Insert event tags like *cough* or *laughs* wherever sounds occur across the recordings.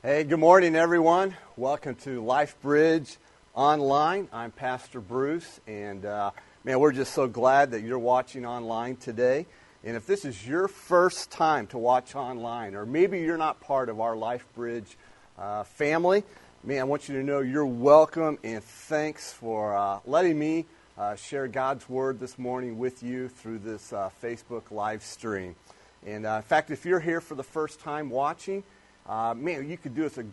Hey, good morning, everyone. Welcome to Life Bridge Online. I'm Pastor Bruce, and uh, man, we're just so glad that you're watching online today. And if this is your first time to watch online, or maybe you're not part of our Life Bridge uh, family, man, I want you to know you're welcome, and thanks for uh, letting me uh, share God's Word this morning with you through this uh, Facebook live stream. And uh, in fact, if you're here for the first time watching, uh, man, you could do us a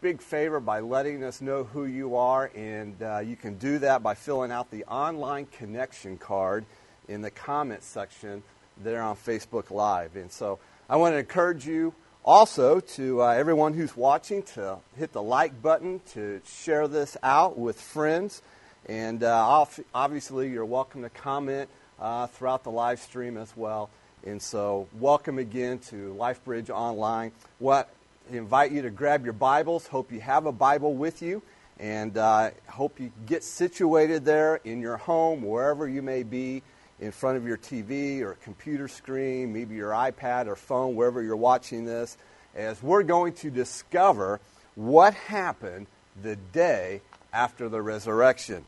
big favor by letting us know who you are, and uh, you can do that by filling out the online connection card in the comments section there on Facebook Live. And so I want to encourage you also to uh, everyone who's watching to hit the like button, to share this out with friends, and uh, obviously you're welcome to comment uh, throughout the live stream as well. And so, welcome again to LifeBridge Online. What invite you to grab your Bibles. Hope you have a Bible with you. And uh, hope you get situated there in your home, wherever you may be, in front of your TV or computer screen, maybe your iPad or phone, wherever you're watching this, as we're going to discover what happened the day after the resurrection.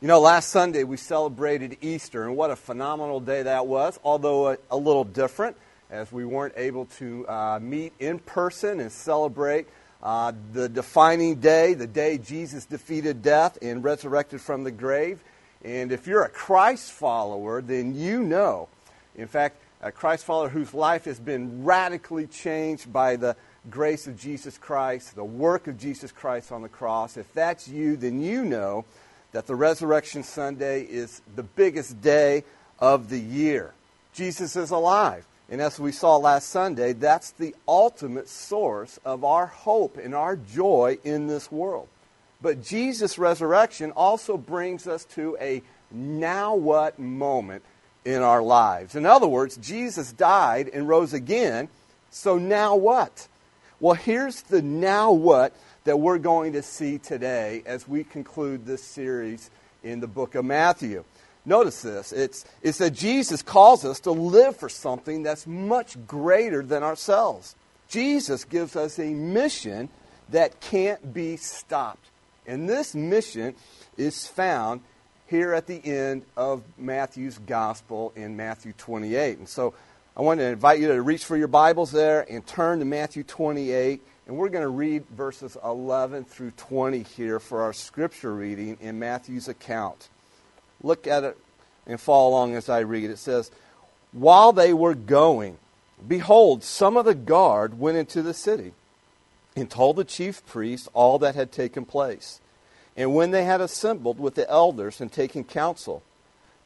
You know, last Sunday we celebrated Easter, and what a phenomenal day that was, although a, a little different as we weren't able to uh, meet in person and celebrate uh, the defining day, the day Jesus defeated death and resurrected from the grave. And if you're a Christ follower, then you know, in fact, a Christ follower whose life has been radically changed by the grace of Jesus Christ, the work of Jesus Christ on the cross. If that's you, then you know that the Resurrection Sunday is the biggest day of the year. Jesus is alive. And as we saw last Sunday, that's the ultimate source of our hope and our joy in this world. But Jesus' resurrection also brings us to a now what moment in our lives. In other words, Jesus died and rose again, so now what? Well, here's the now what that we're going to see today as we conclude this series in the book of Matthew. Notice this. It's, it's that Jesus calls us to live for something that's much greater than ourselves. Jesus gives us a mission that can't be stopped. And this mission is found here at the end of Matthew's gospel in Matthew 28. And so I want to invite you to reach for your Bibles there and turn to Matthew 28. And we're going to read verses 11 through 20 here for our scripture reading in Matthew's account look at it and follow along as I read. It says, While they were going, behold, some of the guard went into the city and told the chief priests all that had taken place. And when they had assembled with the elders and taken counsel,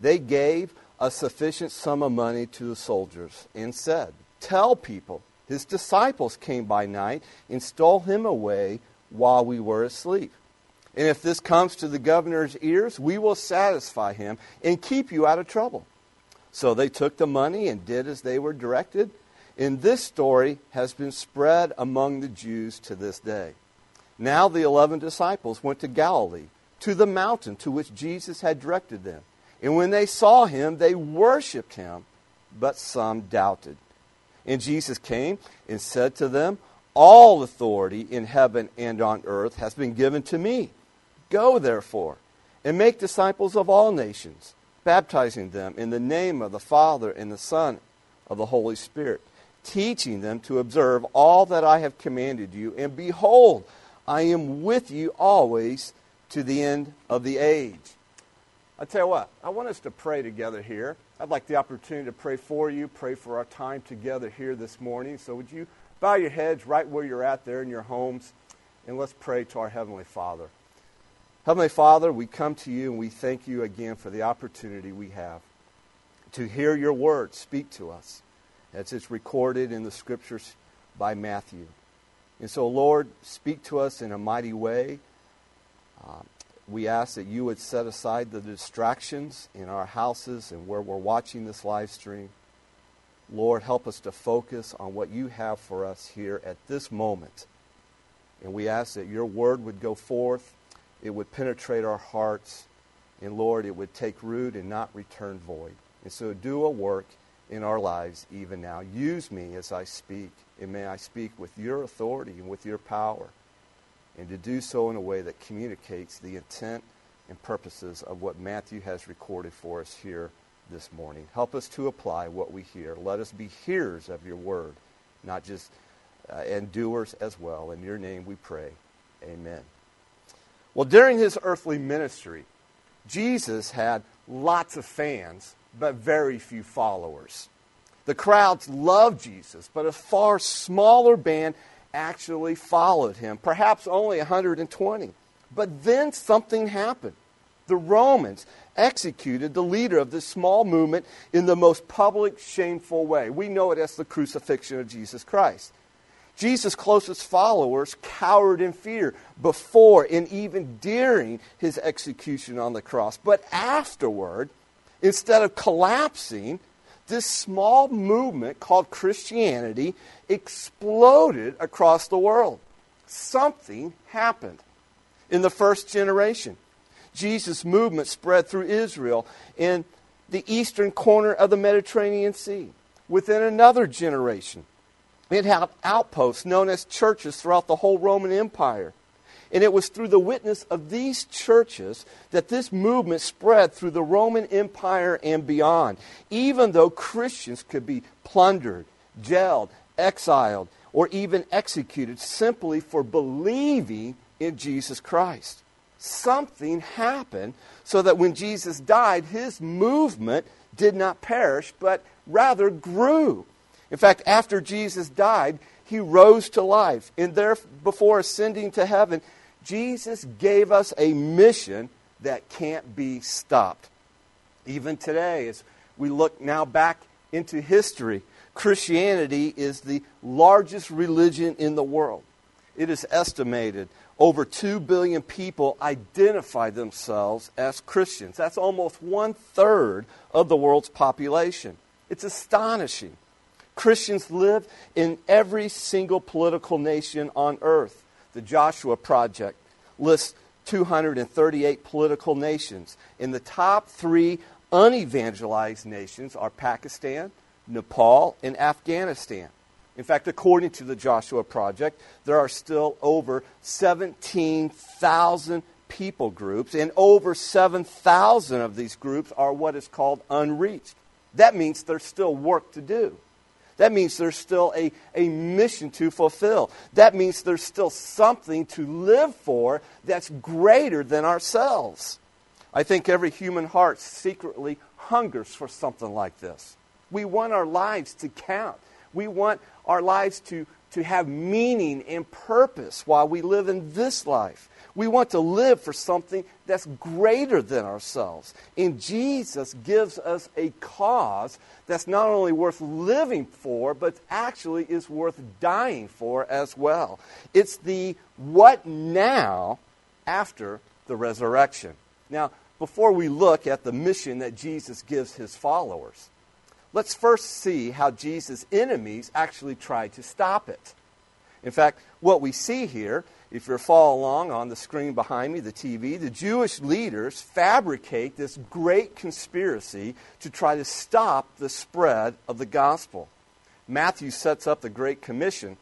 they gave a sufficient sum of money to the soldiers and said, Tell people, his disciples came by night and stole him away while we were asleep. And if this comes to the governor's ears, we will satisfy him and keep you out of trouble. So they took the money and did as they were directed. And this story has been spread among the Jews to this day. Now the eleven disciples went to Galilee, to the mountain to which Jesus had directed them. And when they saw him, they worshipped him, but some doubted. And Jesus came and said to them, All authority in heaven and on earth has been given to me. Go, therefore, and make disciples of all nations, baptizing them in the name of the Father and the Son of the Holy Spirit, teaching them to observe all that I have commanded you. And behold, I am with you always to the end of the age. I tell you what, I want us to pray together here. I'd like the opportunity to pray for you, pray for our time together here this morning. So would you bow your heads right where you're at there in your homes, and let's pray to our Heavenly Father. Heavenly Father, we come to you and we thank you again for the opportunity we have to hear your word speak to us as it's recorded in the scriptures by Matthew. And so, Lord, speak to us in a mighty way. Uh, we ask that you would set aside the distractions in our houses and where we're watching this live stream. Lord, help us to focus on what you have for us here at this moment. And we ask that your word would go forth it would penetrate our hearts, and Lord, it would take root and not return void. And so do a work in our lives even now. Use me as I speak, and may I speak with your authority and with your power, and to do so in a way that communicates the intent and purposes of what Matthew has recorded for us here this morning. Help us to apply what we hear. Let us be hearers of your word, not just uh, and doers as well. In your name we pray. Amen. Well, during his earthly ministry, Jesus had lots of fans, but very few followers. The crowds loved Jesus, but a far smaller band actually followed him, perhaps only 120. But then something happened. The Romans executed the leader of this small movement in the most public, shameful way. We know it as the crucifixion of Jesus Christ. Jesus' closest followers cowered in fear before and even during his execution on the cross. But afterward, instead of collapsing, this small movement called Christianity exploded across the world. Something happened in the first generation. Jesus' movement spread through Israel in the eastern corner of the Mediterranean Sea. Within another generation, it had outposts known as churches throughout the whole Roman Empire. And it was through the witness of these churches that this movement spread through the Roman Empire and beyond, even though Christians could be plundered, jailed, exiled, or even executed simply for believing in Jesus Christ. Something happened so that when Jesus died, his movement did not perish, but rather grew. In fact, after Jesus died, he rose to life. And there, before ascending to heaven, Jesus gave us a mission that can't be stopped. Even today, as we look now back into history, Christianity is the largest religion in the world. It is estimated over 2 billion people identify themselves as Christians. That's almost one third of the world's population. It's astonishing. Christians live in every single political nation on earth. The Joshua Project lists 238 political nations. In the top three unevangelized nations are Pakistan, Nepal, and Afghanistan. In fact, according to the Joshua Project, there are still over 17,000 people groups, and over 7,000 of these groups are what is called unreached. That means there's still work to do. That means there's still a, a mission to fulfill. That means there's still something to live for that's greater than ourselves. I think every human heart secretly hungers for something like this. We want our lives to count. We want our lives to, to have meaning and purpose while we live in this life. We want to live for something that's greater than ourselves. And Jesus gives us a cause that's not only worth living for, but actually is worth dying for as well. It's the what now after the resurrection. Now, before we look at the mission that Jesus gives his followers, let's first see how Jesus' enemies actually tried to stop it. In fact, what we see here if you're following along on the screen behind me, the TV, the Jewish leaders fabricate this great conspiracy to try to stop the spread of the gospel. Matthew sets up the Great Commission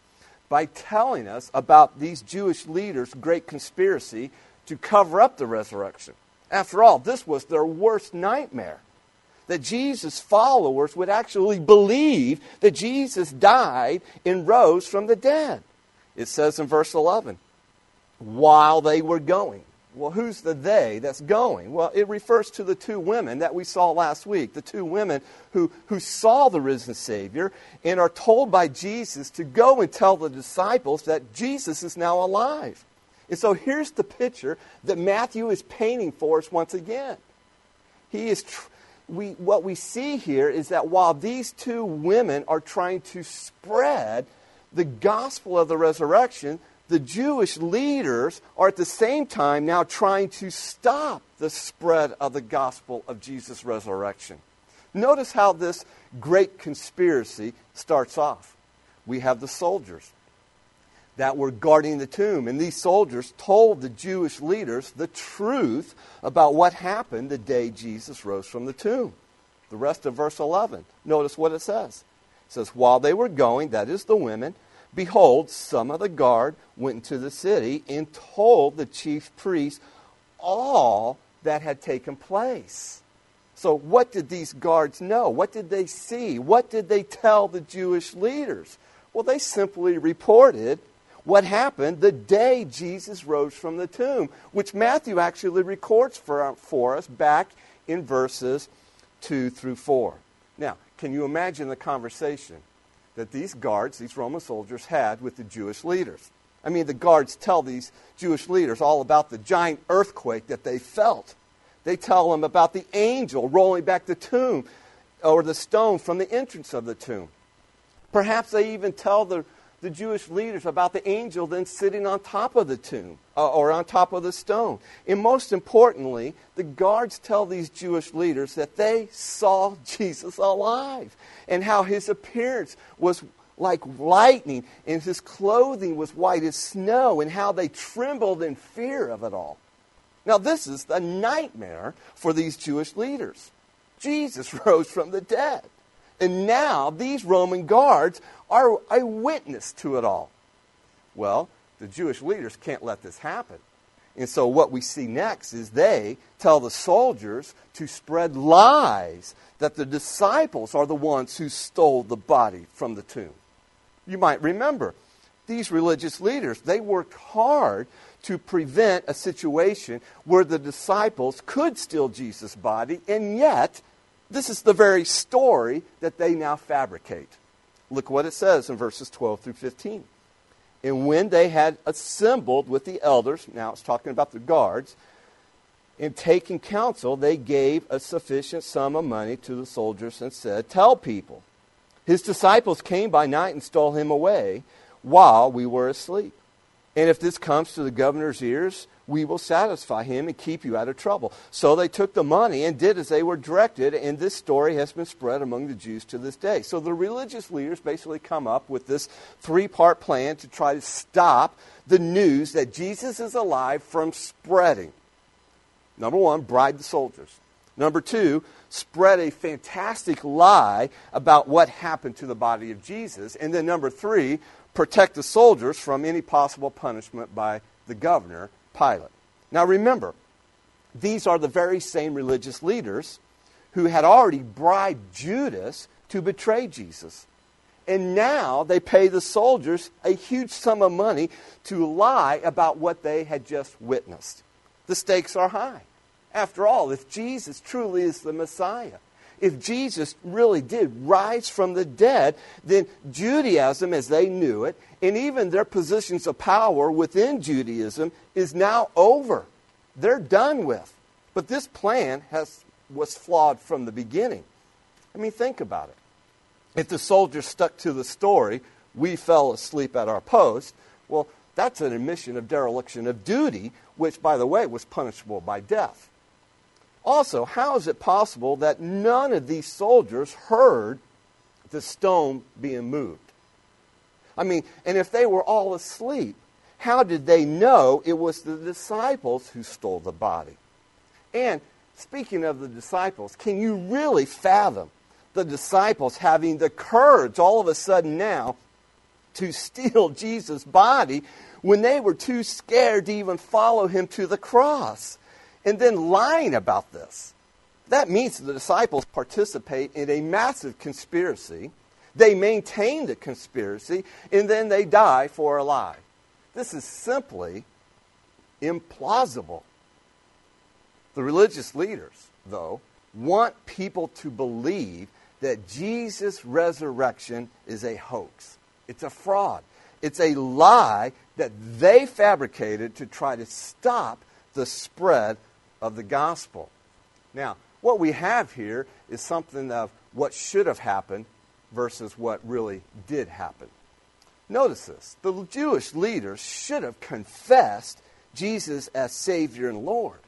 by telling us about these Jewish leaders' great conspiracy to cover up the resurrection. After all, this was their worst nightmare. That Jesus' followers would actually believe that Jesus died and rose from the dead. It says in verse 11 while they were going. Well, who's the they that's going? Well, it refers to the two women that we saw last week, the two women who, who saw the risen Savior and are told by Jesus to go and tell the disciples that Jesus is now alive. And so here's the picture that Matthew is painting for us once again. He is tr- we, what we see here is that while these two women are trying to spread the gospel of the resurrection, the Jewish leaders are at the same time now trying to stop the spread of the gospel of Jesus' resurrection. Notice how this great conspiracy starts off. We have the soldiers that were guarding the tomb, and these soldiers told the Jewish leaders the truth about what happened the day Jesus rose from the tomb. the rest of verse 11. Notice what it says. It says, While they were going, that is the women, behold, some of the guard went into the city and told the chief priests all that had taken place. So, what did these guards know? What did they see? What did they tell the Jewish leaders? Well, they simply reported what happened the day Jesus rose from the tomb, which Matthew actually records for, for us back in verses 2 through 4. Now, can you imagine the conversation that these guards, these Roman soldiers, had with the Jewish leaders? I mean, the guards tell these Jewish leaders all about the giant earthquake that they felt. They tell them about the angel rolling back the tomb or the stone from the entrance of the tomb. Perhaps they even tell the, the Jewish leaders about the angel then sitting on top of the tomb uh, or on top of the stone. And most importantly, the guards tell these Jewish leaders that they saw *laughs* Jesus alive and how his appearance was like lightning and his clothing was white as snow and how they trembled in fear of it all. Now, this is the nightmare for these Jewish leaders. Jesus *laughs* rose from the dead. And now these Roman guards are a witness to it all. Well, the Jewish leaders can't let this happen. And so what we see next is they tell the soldiers to spread lies that the disciples are the ones who stole the body from the tomb. You might remember these religious leaders, they worked hard to prevent a situation where the disciples could steal Jesus' body, and yet this is the very story that they now fabricate. Look what it says in verses 12 through 15. And when they had assembled with the elders, now it's talking about the guards, in taking counsel, they gave a sufficient sum of money to the soldiers and said, Tell people, his disciples came by night and stole him away while we were asleep. And if this comes to the governor's ears, we will satisfy him and keep you out of trouble. So they took the money and did as they were directed, and this story has been spread among the Jews to this day. So the religious leaders basically come up with this three part plan to try to stop the news that Jesus is alive from spreading. Number one, bribe the soldiers. Number two, spread a fantastic lie about what happened to the body of Jesus. And then number three, protect the soldiers from any possible punishment by the governor Pilate. Now remember, these are the very same religious leaders who had already bribed Judas to betray Jesus. And now they pay the soldiers a huge sum of money to lie about what they had just witnessed. The stakes are high. After all, if Jesus truly is the Messiah, if Jesus really did rise from the dead, then Judaism, as they knew it, and even their positions of power within Judaism, is now over. They're done with. But this plan has, was flawed from the beginning. I mean, think about it. If the soldiers stuck to the story, we fell asleep at our post, well, that's an admission of dereliction of duty, which, by the way, was punishable by death. Also, how is it possible that none of these soldiers heard the stone being moved? I mean, and if they were all asleep, how did they know it was the disciples who stole the body? And speaking of the disciples, can you really fathom the disciples having the courage all of a sudden now to *laughs* steal Jesus' body when they were too scared to even follow him to the cross? And then lying about this. That means the disciples participate in a massive conspiracy. They maintain the conspiracy, and then they die for a lie. This is simply implausible. The religious leaders, though, want people to believe that Jesus' resurrection is a hoax. It's a fraud. It's a lie that they fabricated to try to stop the spread of the gospel. Now, what we have here is something of what should have happened versus what really did happen. Notice this the Jewish leaders should have confessed Jesus as Savior and Lord.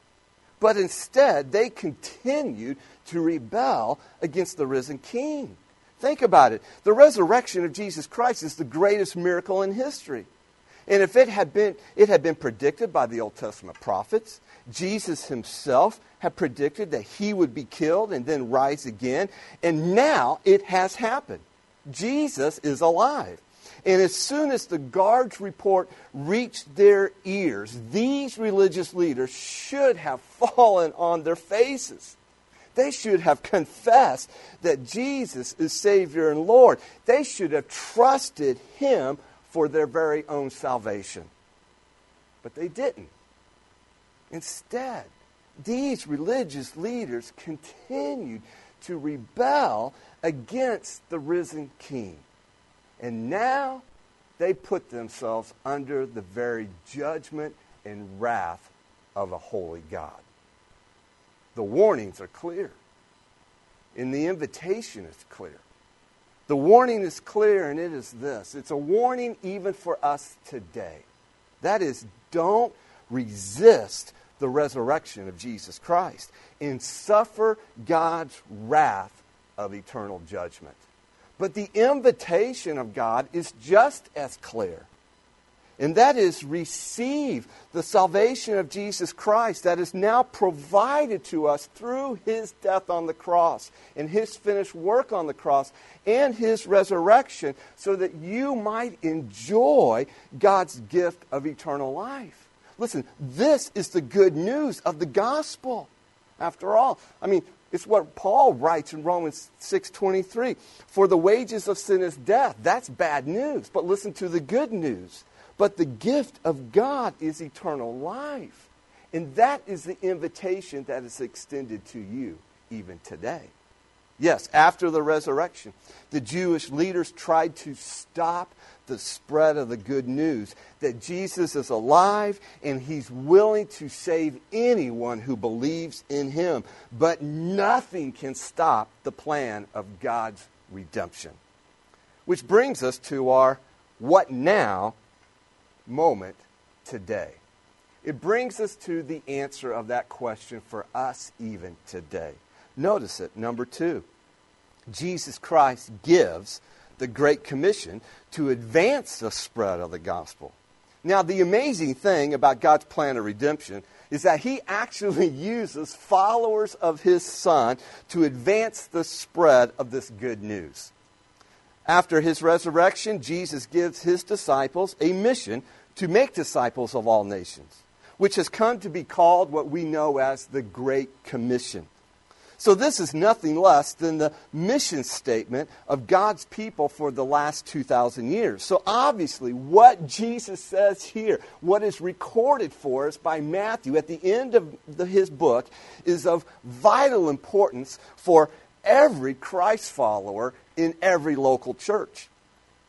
But instead, they continued to rebel against the risen King. Think about it. The resurrection of Jesus Christ is the greatest miracle in history. And if it had been, it had been predicted by the Old Testament prophets, Jesus himself had predicted that he would be killed and then rise again. And now it has happened. Jesus is alive. And as soon as the guard's report reached their ears, these religious leaders should have *laughs* fallen on their faces. They should have confessed that Jesus is Savior and Lord. They should have trusted Him for their very own salvation. But they didn't. Instead, these religious leaders continued to rebel against the risen king. And now they put themselves under the very judgment and wrath of a holy God. The warnings are clear, and the invitation is clear. The warning is clear, and it is this it's a warning even for us today. That is, don't resist the resurrection of Jesus Christ and suffer God's wrath of eternal judgment. But the invitation of God is just as clear. And that is receive the salvation of Jesus Christ that is now provided to us through his death on the cross and his finished work on the cross and his resurrection so that you might enjoy God's gift of eternal life. Listen, this is the good news of the gospel. After all, I mean, it's what Paul writes in Romans 6:23. For the wages of sin is death. That's bad news. But listen to the good news. But the gift of God is eternal life. And that is the invitation that is extended to you even today. Yes, after the resurrection, the Jewish leaders tried to stop the spread of the good news that Jesus is alive and he's willing to save anyone who believes in him. But nothing can stop the plan of God's redemption. Which brings us to our what now moment today. It brings us to the answer of that question for us even today. Notice it, number two. Jesus Christ gives the Great Commission to advance the spread of the gospel. Now, the amazing thing about God's plan of redemption is that He actually *laughs* uses followers of His Son to advance the spread of this good news. After His resurrection, Jesus gives His disciples a mission to make disciples of all nations, which has come to be called what we know as the Great Commission. So, this is nothing less than the mission statement of God's people for the last 2,000 years. So, obviously, what Jesus says here, what is recorded for us by Matthew at the end of the, his book, is of vital importance for every Christ follower in every local church.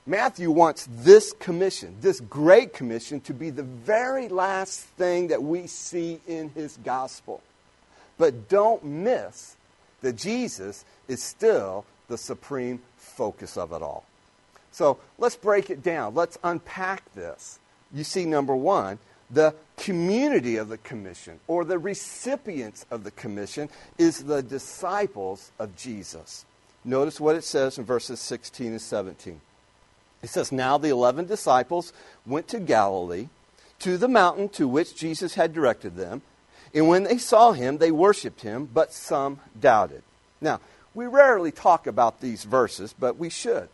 Matthew wants this commission, this great commission, to be the very last thing that we see in his gospel. But don't miss that Jesus is still the supreme focus of it all. So let's break it down. Let's unpack this. You see, number one, the community of the commission or the recipients of the commission is the disciples of Jesus. Notice what it says in verses 16 and 17. It says, Now the eleven disciples went to Galilee, to the mountain to which Jesus had directed them. And when they saw him, they worshiped him, but some doubted. Now, we rarely talk about these verses, but we should,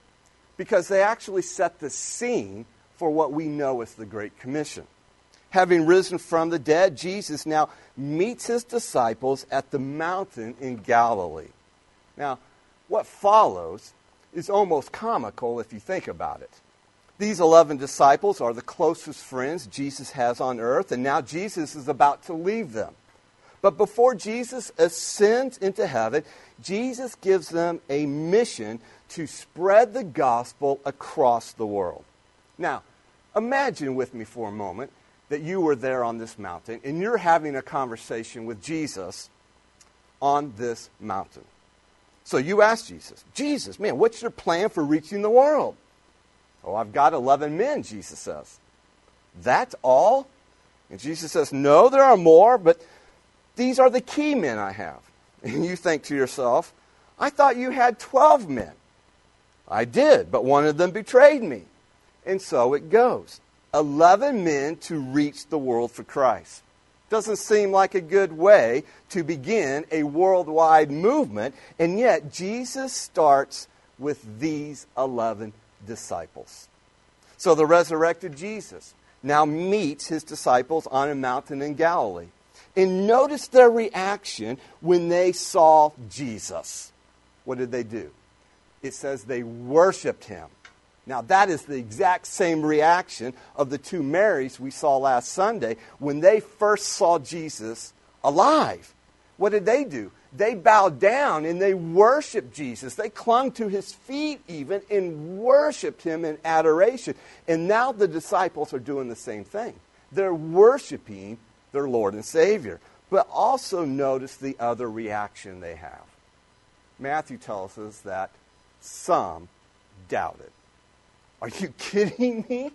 because they actually set the scene for what we know as the Great Commission. Having risen from the dead, Jesus now meets his disciples at the mountain in Galilee. Now, what follows is almost comical if you think about it. These 11 disciples are the closest friends Jesus has on earth, and now Jesus is about to leave them. But before Jesus ascends into heaven, Jesus gives them a mission to spread the gospel across the world. Now, imagine with me for a moment that you were there on this mountain and you're having a conversation with Jesus on this mountain. So you ask Jesus, Jesus, man, what's your plan for reaching the world? Oh, I've got 11 men, Jesus says. That's all? And Jesus says, No, there are more, but these are the key men I have. *laughs* And you think to yourself, I thought you had 12 men. I did, but one of them betrayed me. And so it goes. 11 men to reach the world for Christ. Doesn't seem like a good way to begin a worldwide movement, and yet Jesus starts with these 11 disciples. So the resurrected Jesus now meets his disciples on a mountain in Galilee. And notice their reaction when they saw Jesus. What did they do? It says they worshiped him. Now, that is the exact same reaction of the two Marys we saw last Sunday when they first saw Jesus alive. What did they do? They bowed down and they worshiped Jesus. They clung to his feet even and worshiped him in adoration. And now the disciples are doing the same thing. They're worshiping their Lord and Savior. But also notice the other reaction they have. Matthew tells us that some doubted. Are you *laughs* kidding me?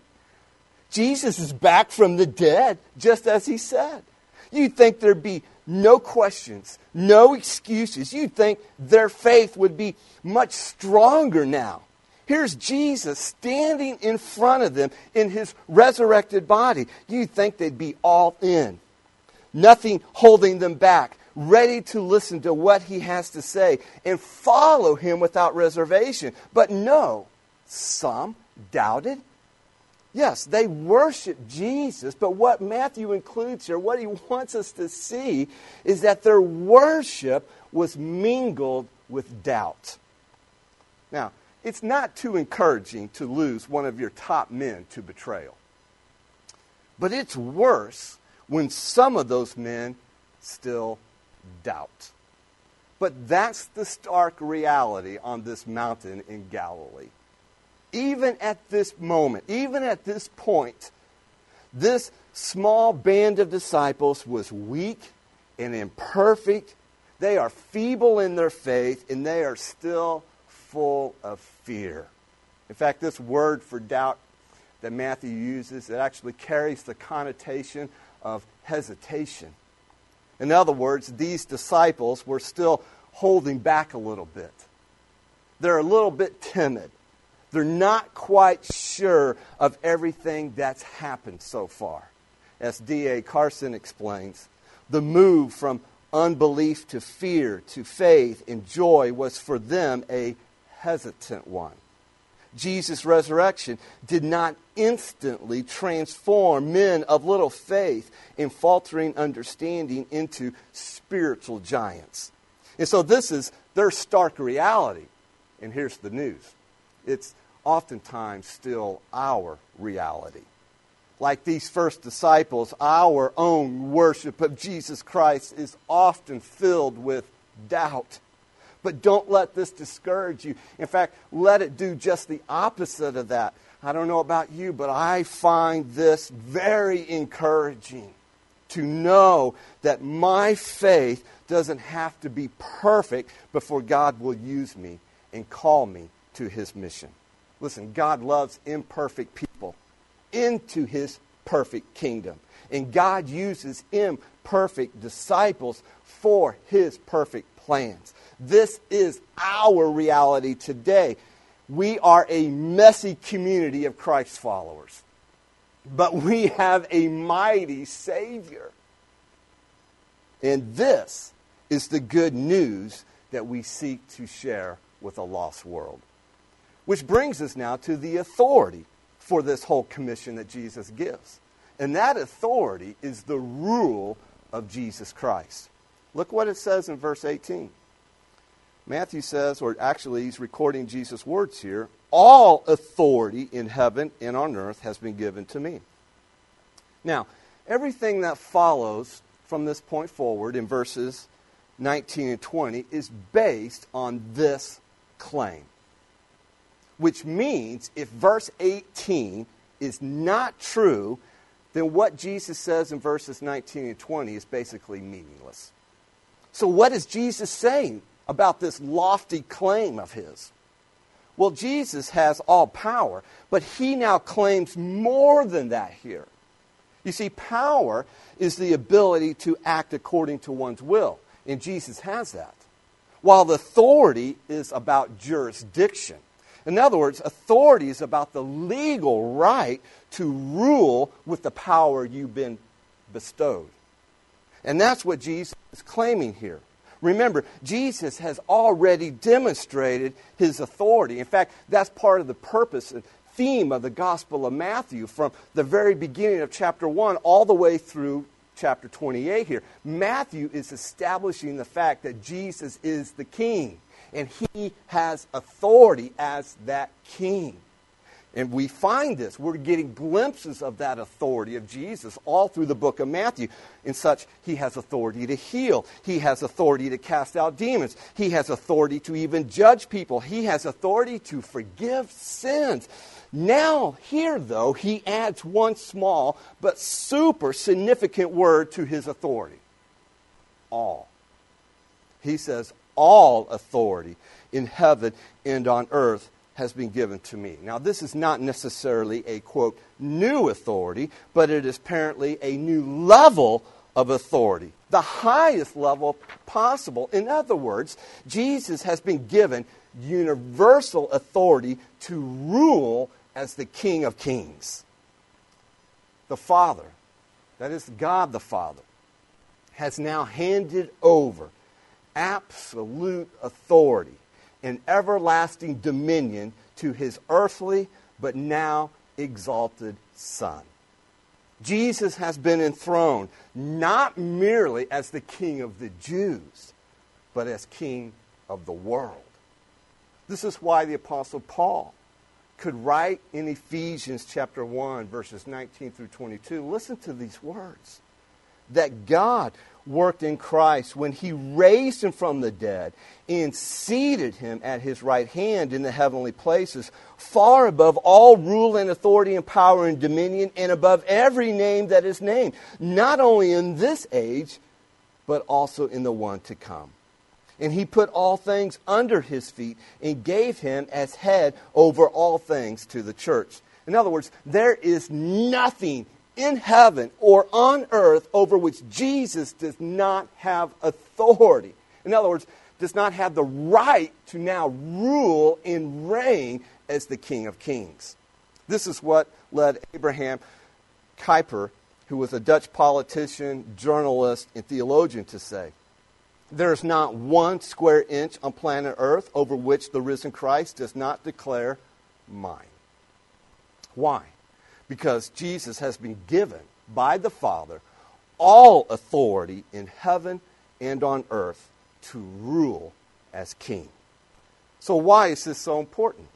Jesus is back from the dead, just as he said. You'd think there'd be no questions, no excuses. You'd think their faith would be much stronger now. Here's Jesus standing in front of them in his resurrected body. You'd think they'd be all in, nothing holding them back, ready to listen to what he has to say and follow him without reservation. But no, some doubted. Yes, they worship Jesus, but what Matthew includes here, what he wants us to see, is that their worship was mingled with doubt. Now, it's not too encouraging to lose one of your top men to betrayal. But it's worse when some of those men still doubt. But that's the stark reality on this mountain in Galilee even at this moment, even at this point, this small band of disciples was weak and imperfect. They are feeble in their faith, and they are still full of fear. In fact, this word for doubt that Matthew uses, it actually carries the connotation of hesitation. In other words, these disciples were still holding back a little bit. They're a little bit timid. They're not quite sure of everything that's happened so far. As D.A. Carson explains, the move from unbelief to fear to faith and joy was for them a hesitant one. Jesus' resurrection did not instantly transform men of little faith and faltering understanding into spiritual giants. And so this is their stark reality. And here's the news it's oftentimes still our reality. Like these first disciples, our own worship of Jesus Christ is often filled with doubt. But don't let this discourage you. In fact, let it do just the opposite of that. I don't know about you, but I find this very encouraging to know that my faith doesn't have to be perfect before God will use me and call me to his mission. Listen, God loves imperfect people into his perfect kingdom. And God uses imperfect disciples for his perfect plans. This is our reality today. We are a messy community of Christ followers, but we have a mighty Savior. And this is the good news that we seek to share with a lost world. Which brings us now to the authority for this whole commission that Jesus gives. And that authority is the rule of Jesus Christ. Look what it says in verse 18. Matthew says, or actually he's recording Jesus' words here all authority in heaven and on earth has been given to me. Now, everything that follows from this point forward in verses 19 and 20 is based on this claim which means if verse 18 is not true, then what Jesus says in verses 19 and 20 is basically meaningless. So, what is Jesus saying about this lofty claim of his? Well, Jesus has all power, but he now claims more than that here. You see, power is the ability to act according to one's will, and Jesus has that. While authority is about jurisdiction. In other words, authority is about the legal right to rule with the power you've been bestowed. And that's what Jesus is claiming here. Remember, Jesus has already demonstrated his authority. In fact, that's part of the purpose and theme of the Gospel of Matthew from the very beginning of chapter 1 all the way through chapter 28 here. Matthew is establishing the fact that Jesus is the king and he has authority as that king. And we find this. We're getting glimpses of that authority of Jesus all through the book of Matthew. In such, he has authority to heal. He has authority to cast out demons. He has authority to even judge people. He has authority to forgive sins. Now, here, though, he adds one small but super significant word to his authority all. He says, All authority in heaven and on earth has been given to me. Now, this is not necessarily a quote, new authority, but it is apparently a new level of authority, the highest level possible. In other words, Jesus has been given universal authority to rule as the King of Kings. The Father, that is God the Father, has now handed over absolute authority and everlasting dominion to his earthly but now exalted Son. Jesus has been enthroned not merely as the King of the Jews, but as King of the world. This is why the Apostle Paul could write in Ephesians chapter 1, verses 19 through 22, listen to these words that God worked in Christ when he raised him from the dead and seated him at his right hand in the heavenly places, far above all rule and authority and power and dominion, and above every name that is named, not only in this age, but also in the one to come and he put all things under his feet and gave him as head over all things to the church. In other words, there is nothing in heaven or on earth over which Jesus does not have authority. In other words, does not have the right to now rule and reign as the King of Kings. This is what led Abraham Kuyper, who was a Dutch politician, journalist, and theologian, to say there's not one square inch on planet Earth over which the risen Christ does not declare mine. Why? Because Jesus has been given by the Father all authority in heaven and on earth to rule as king. So, why is this so important?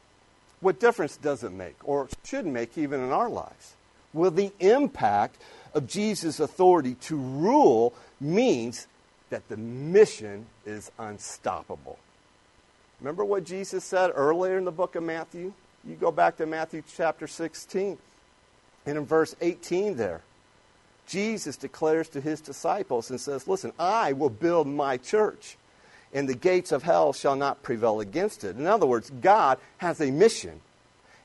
What difference does it make, or should make even in our lives? Well, the impact of Jesus' authority to rule means that the mission is unstoppable. Remember what Jesus said earlier in the book of Matthew? You go back to Matthew chapter 16, and in verse 18 there, Jesus declares to his disciples and says, Listen, I will build my church, and the gates of hell shall not prevail against it. In other words, God has a mission,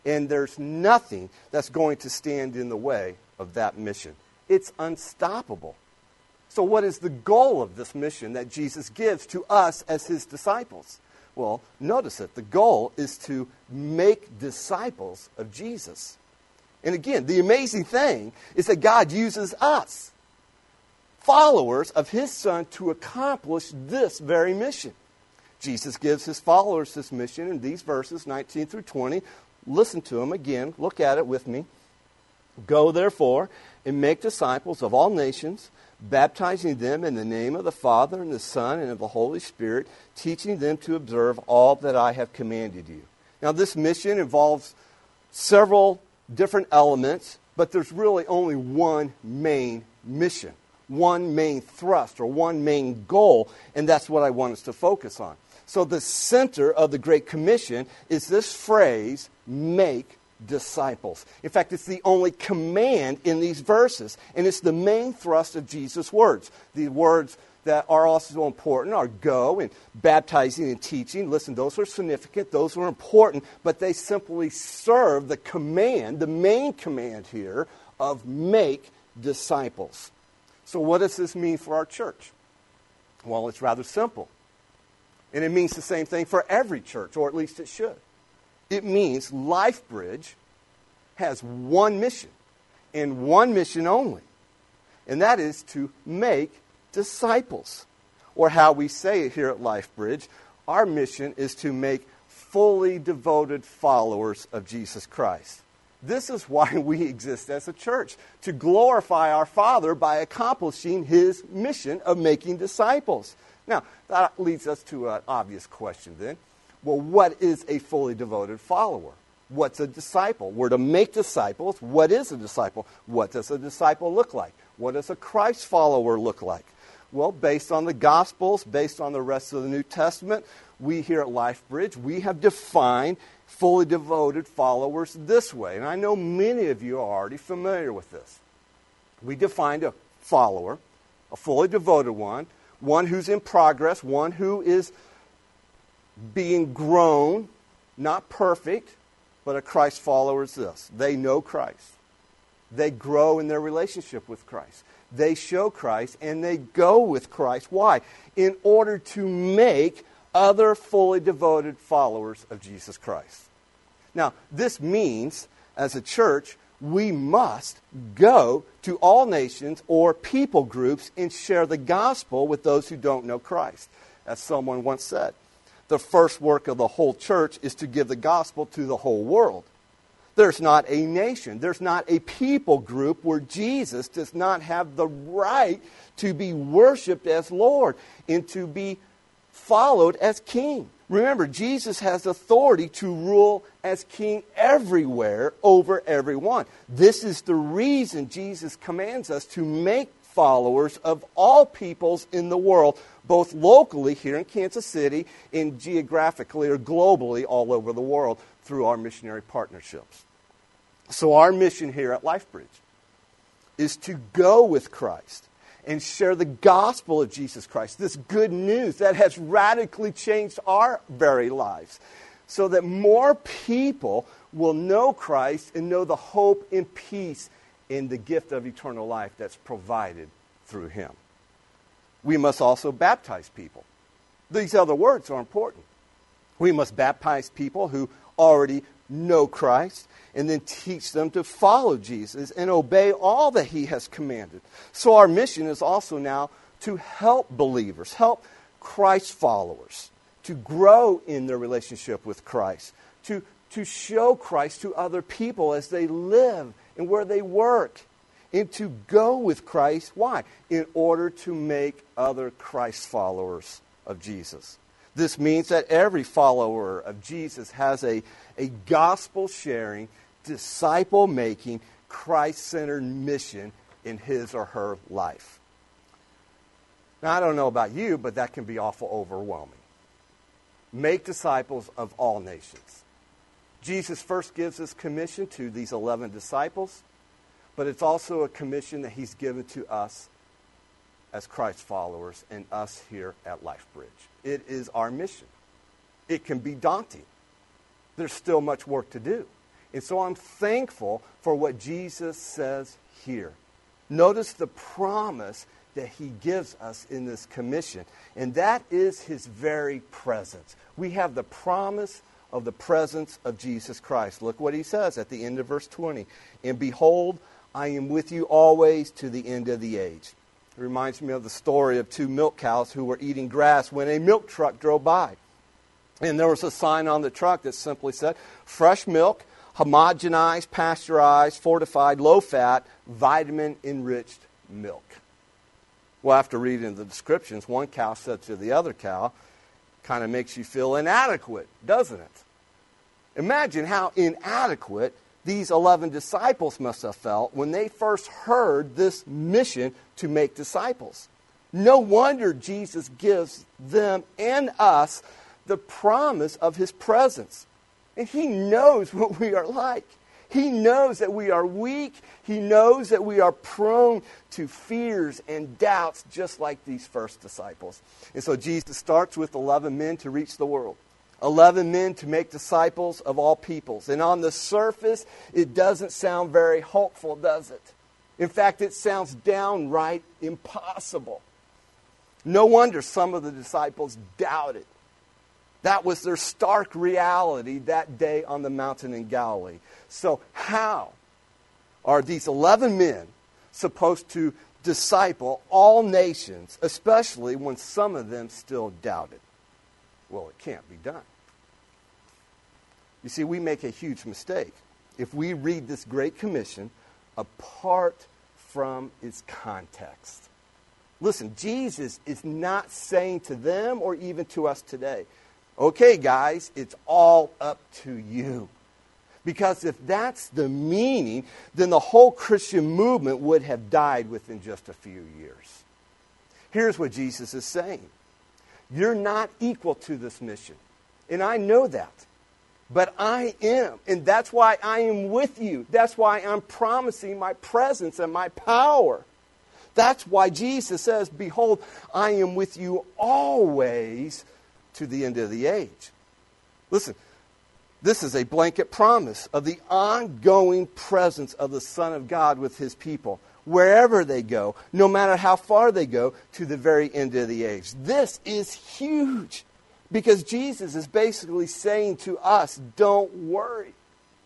and there's nothing that's going to stand in the way of that mission. It's unstoppable. So, what is the goal of this mission that Jesus gives to us as his disciples? Well, notice it. The goal is to make disciples of Jesus. And again, the amazing thing is that God uses us, followers of his son, to accomplish this very mission. Jesus gives his followers this mission in these verses 19 through 20. Listen to them again. Look at it with me. Go, therefore, and make disciples of all nations baptizing them in the name of the Father and the Son and of the Holy Spirit, teaching them to observe all that I have commanded you. Now, this mission involves several different elements, but there's really only one main mission, one main thrust, or one main goal, and that's what I want us to focus on. So, the center of the Great Commission is this phrase, make disciples. In fact, it's the only command in these verses, and it's the main thrust of Jesus' words. The words that are also important are go and baptizing and teaching. Listen, those are significant, those are important, but they simply serve the command, the main command here, of make disciples. So, what does this mean for our church? Well, it's rather simple. And it means the same thing for every church, or at least it should. It means LifeBridge has one mission and one mission only, and that is to make disciples. Or how we say it here at LifeBridge, our mission is to make fully devoted followers of Jesus Christ. This is why *laughs* we exist as a church, to glorify our Father by accomplishing His mission of making disciples. Now, that leads us to an obvious question then. Well, what is a fully devoted follower? What's a disciple? We're to make disciples. What is a disciple? What does a disciple look like? What does a Christ follower look like? Well, based on the Gospels, based on the rest of the New Testament, we here at LifeBridge, we have defined fully devoted followers this way. And I know many of you are already familiar with this. We defined a follower, a fully devoted one, one who's in progress, one who is being grown, not perfect, but a Christ follower is this. They know Christ. They grow in their relationship with Christ. They show Christ and they go with Christ. Why? In order to make other fully devoted followers of Jesus Christ. Now, this means, as a church, we must go to all nations or people groups and share the gospel with those who don't know Christ. As someone once said, the first work of the whole church is to give the gospel to the whole world. There's not a nation, there's not a people group where Jesus does not have the right to be worshiped as Lord and to be followed as king. Remember, Jesus has authority to rule as king everywhere over everyone. This is the reason Jesus commands us to make followers of all peoples in the world, both locally here in Kansas City and geographically or globally all over the world through our missionary partnerships. So, our mission here at LifeBridge is to go with Christ and share the gospel of Jesus Christ, this good news that has radically changed our very lives, so that more people will know Christ and know the hope and peace in the gift of eternal life that's provided through Him. We must also baptize people. These other words are important. We must baptize people who already know Christ and then teach them to follow Jesus and obey all that he has commanded. So our mission is also now to help believers, help Christ followers to grow in their relationship with Christ, to, to show Christ to other people as they live and where they work, and to go with Christ. Why? In order to make other Christ followers of Jesus. This means that every follower of Jesus has a, a gospel sharing, disciple making, Christ centered mission in his or her life. Now, I don't know about you, but that can be awful overwhelming. Make disciples of all nations. Jesus first gives this commission to these 11 disciples, but it's also a commission that he's given to us as Christ followers and us here at LifeBridge. It is our mission. It can be daunting. There's still much work to do. And so I'm thankful for what Jesus says here. Notice the promise that he gives us in this commission, and that is his very presence. We have the promise of the presence of Jesus Christ. Look what he says at the end of verse 20. And behold, I am with you always to the end of the age. It reminds me of the story of two milk cows who were eating grass when a milk truck drove by. And there was a sign on the truck that simply said, fresh milk, homogenized, pasteurized, fortified, low fat, vitamin enriched milk. Well, after reading the descriptions, one cow said to the other cow, kind of makes you feel inadequate, doesn't it? Imagine how inadequate these 11 disciples must have felt when they first heard this mission to make disciples. No wonder Jesus gives them and us the promise of his presence. And he knows *laughs* what we are like. He knows that we are weak. He knows that we are prone to fears and doubts, just like these first disciples. And so Jesus starts with 11 men to reach the world. 11 men to make disciples of all peoples. And on the surface, it doesn't sound very hopeful, does it? In fact, it sounds downright impossible. No wonder some of the disciples doubted. That was their stark reality that day on the mountain in Galilee. So, how are these 11 men supposed to disciple all nations, especially when some of them still doubted? Well, it can't be done. You see, we make a huge mistake if we read this Great Commission apart from its context. Listen, Jesus is not saying to them or even to us today, okay, guys, it's all up to you. Because if that's the meaning, then the whole Christian movement would have died within just a few years. Here's what Jesus is saying You're not equal to this mission. And I know that. But I am. And that's why I am with you. That's why I'm promising my presence and my power. That's why Jesus says, Behold, I am with you always to the end of the age. Listen, this is a blanket promise of the ongoing presence of the Son of God with his people, wherever they go, no matter how far they go, to the very end of the age. This is huge because Jesus is basically saying to us, don't worry.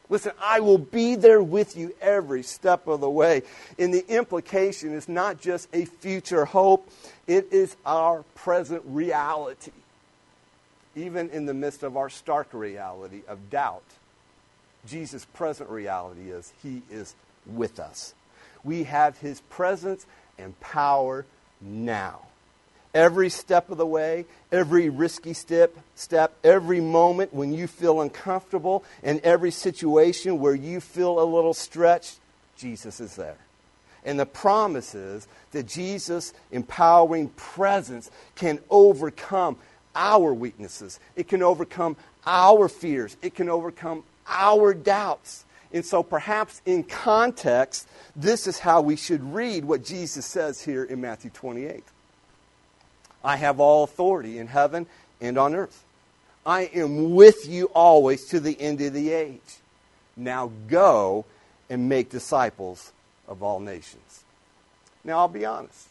Listen, I will be there with you every step of the way. And the implication is not just a future hope, it is our present reality even in the midst of our stark reality of doubt, Jesus' present reality is He is with us. We have His presence and power now. Every step of the way, every risky step, step, every moment when you feel uncomfortable, and every situation where you feel a little stretched, Jesus is there. And the promise is that Jesus' empowering presence can overcome our weaknesses. It can overcome our fears. It can overcome our doubts. And so, perhaps in context, this is how we should read what Jesus says here in Matthew 28. I have all authority in heaven and on earth. I am with you always to the end of the age. Now go and make disciples of all nations. Now, I'll be honest.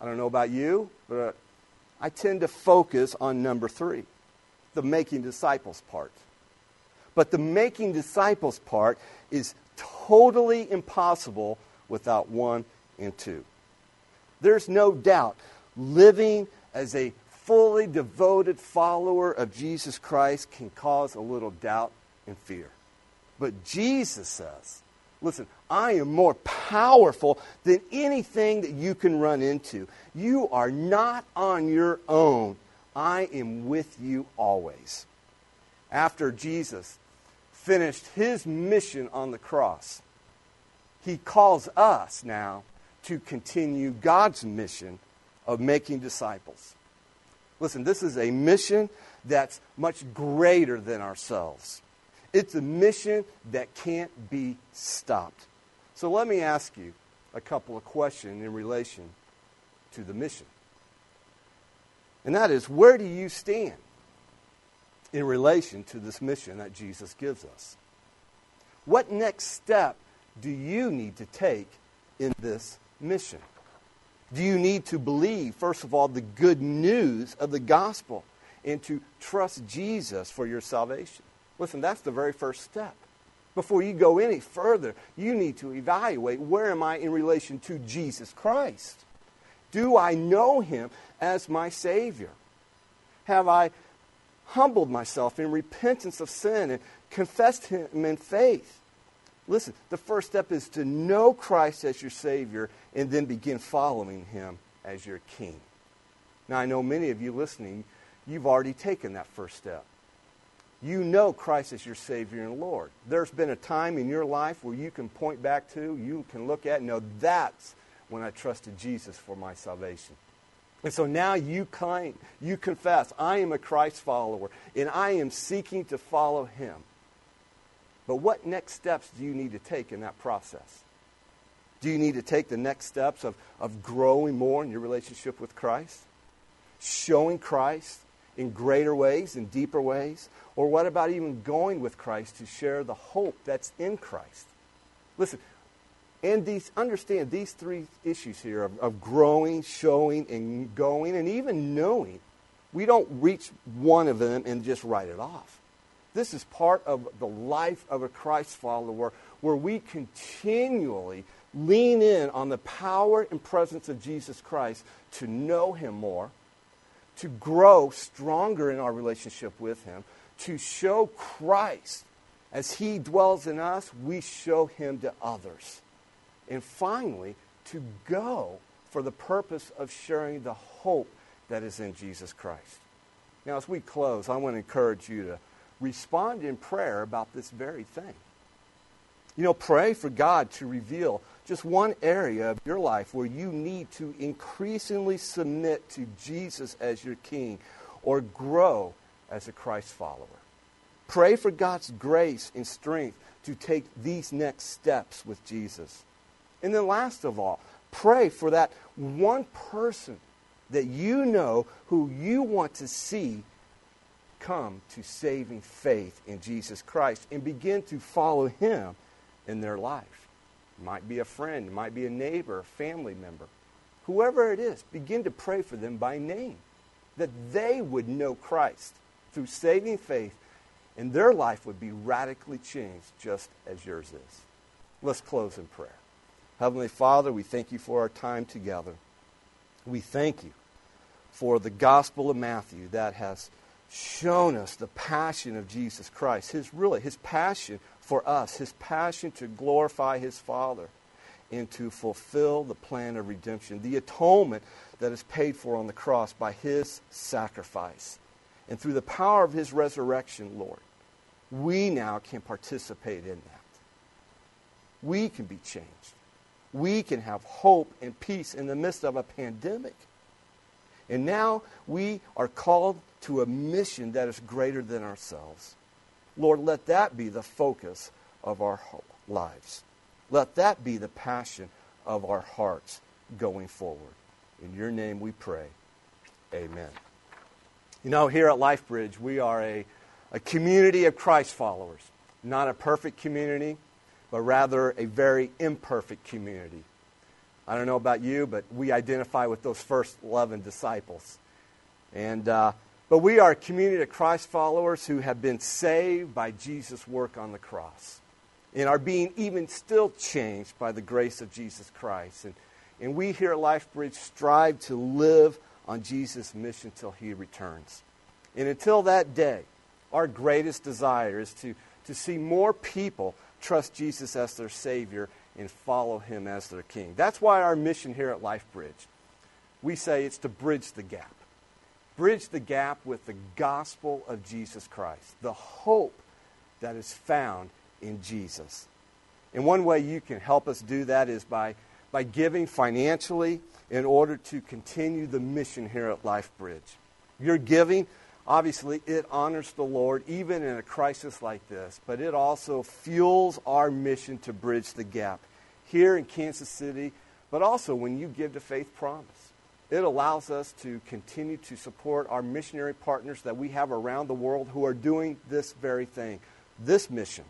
I don't know about you, but I tend to focus on number three, the making disciples part. But the making disciples part is totally impossible without one and two. There's no doubt living as a fully devoted follower of Jesus Christ can cause a little doubt and fear. But Jesus says, listen, I am more powerful than anything that you can run into. You are not on your own. I am with you always. After Jesus finished his mission on the cross, he calls us now to continue God's mission of making disciples. Listen, this is a mission that's much greater than ourselves. It's a mission that can't be stopped. So let me ask you a couple of questions in relation to the mission. And that is, where do you stand in relation to this mission that Jesus gives us? What next step do you need to take in this mission? Do you need to believe, first of all, the good news of the gospel and to trust Jesus for your salvation? Listen, that's the very first step. Before you go any further, you need to evaluate where am I in relation to Jesus Christ? Do I know him as my Savior? Have I humbled myself in repentance of sin and confessed him in faith? Listen, the first step is to know Christ as your Savior and then begin following him as your King. Now, I know many of you listening, you've already taken that first step. You know Christ as your Savior and Lord. There's been a time in your life where you can point back to, you can look at, know that's when I trusted Jesus for my salvation. And so now you claim, you confess, I am a Christ follower, and I am seeking to follow him. But what next steps do you need to take in that process? Do you need to take the next steps of, of growing more in your relationship with Christ? Showing Christ in greater ways, in deeper ways? Or what about even going with Christ to share the hope that's in Christ? Listen, and these, understand these three issues here of, of growing, showing, and going, and even knowing. we don't reach one of them and just write it off. This is part of the life of a Christ follower where we continually lean in on the power and presence of Jesus Christ to know him more, to grow stronger in our relationship with him, to show Christ as he dwells in us, we show him to others. And finally, to go for the purpose of sharing the hope that is in Jesus Christ. Now, as we close, I want to encourage you to respond in prayer about this very thing. You know, pray for God to reveal just one area of your life where you need to increasingly submit to Jesus as your king or grow as a Christ follower. Pray for God's grace and strength to take these next steps with Jesus. And then, last of all, pray for that one person that you know who you want to see come to saving faith in Jesus Christ and begin to follow him in their life. Might be a friend, might be a neighbor, a family member. Whoever it is, begin to pray for them by name that they would know Christ through saving faith and their life would be radically changed just as yours is. Let's close in prayer. Heavenly Father, we thank you for our time together. We thank you for the Gospel of Matthew that has shown us the passion of Jesus Christ, his really his passion for us, his passion to glorify his Father and to fulfill the plan of redemption, the atonement that is paid for on the cross by his sacrifice. And through the power of his resurrection, Lord, we now can participate in that. We can be changed. We can have hope and peace in the midst of a pandemic. And now we are called to a mission that is greater than ourselves. Lord, let that be the focus of our lives. Let that be the passion of our hearts going forward. In your name we pray. Amen. You know, here at LifeBridge, we are a, a community of Christ followers. Not a perfect community, but rather a very imperfect community. I don't know about you, but we identify with those first 11 disciples. And, uh, but we are a community of Christ followers who have been saved by Jesus' work on the cross and are being even still changed by the grace of Jesus Christ. And, and we here at LifeBridge strive to live on Jesus' mission till he returns. And until that day, our greatest desire is to, to see more people trust Jesus as their Savior and follow him as their King. That's why our mission here at LifeBridge, we say it's to bridge the gap. Bridge the gap with the gospel of Jesus Christ, the hope that is found in Jesus. And one way you can help us do that is by, by giving financially in order to continue the mission here at LifeBridge. Your giving, obviously, it honors the Lord even in a crisis like this, but it also fuels our mission to bridge the gap here in Kansas City, but also when you give to Faith Promise. It allows us to continue to support our missionary partners that we have around the world who are doing this very thing, this mission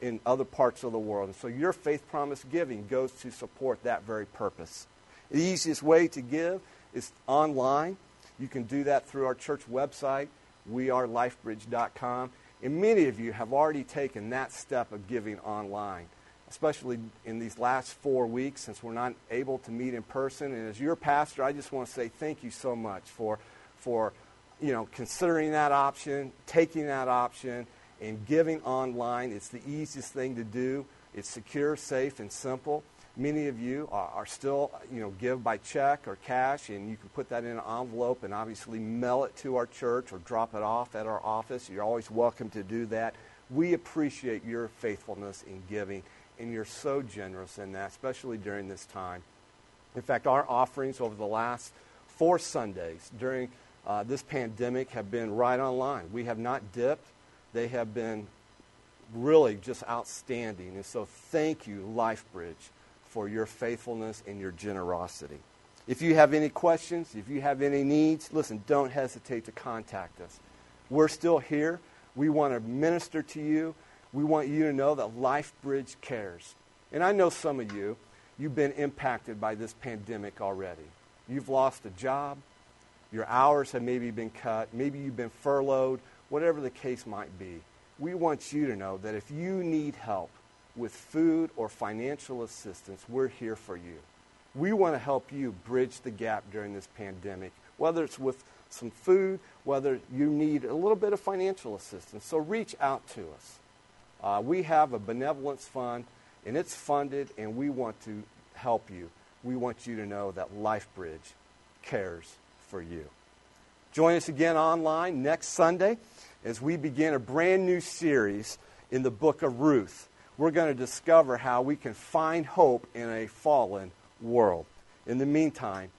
in other parts of the world. And so your Faith Promise giving goes to support that very purpose. The easiest way to give is online. You can do that through our church website, wearelifebridge.com. And many of you have already taken that step of giving online, especially in these last four weeks since we're not able to meet in person. And as your pastor, I just want to say thank you so much for, for you know, considering that option, taking that option, and giving online. It's the easiest thing to do. It's secure, safe, and simple. Many of you are, are, still, you know, give by check or cash, and you can put that in an envelope and obviously mail it to our church or drop it off at our office. You're always welcome to do that. We appreciate your faithfulness in giving, and you're so generous in that, especially during this time. In fact, our offerings over the last four Sundays during uh, this pandemic have been right online. We have not dipped. They have been really just outstanding. And so thank you, LifeBridge for your faithfulness and your generosity. If you have any questions, if you have any needs, listen, don't hesitate to contact us. We're still here. We want to minister to you. We want you to know that LifeBridge cares. And I know some of you, you've been impacted by this pandemic already. You've lost a job. your hours have maybe been cut, maybe you've been furloughed, whatever the case might be. We want you to know that if you need help with food or financial assistance, we're here for you. We want to help you bridge the gap during this pandemic, whether it's with some food, whether you need a little bit of financial assistance. So reach out to us. Uh, we have a benevolence fund, and it's funded, and we want to help you. We want you to know that LifeBridge cares for you. Join us again online next Sunday as we begin a brand new series in the book of Ruth. We're going to discover how we can find hope in a fallen world. In the meantime,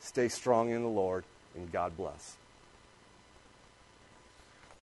stay strong in the Lord and God bless.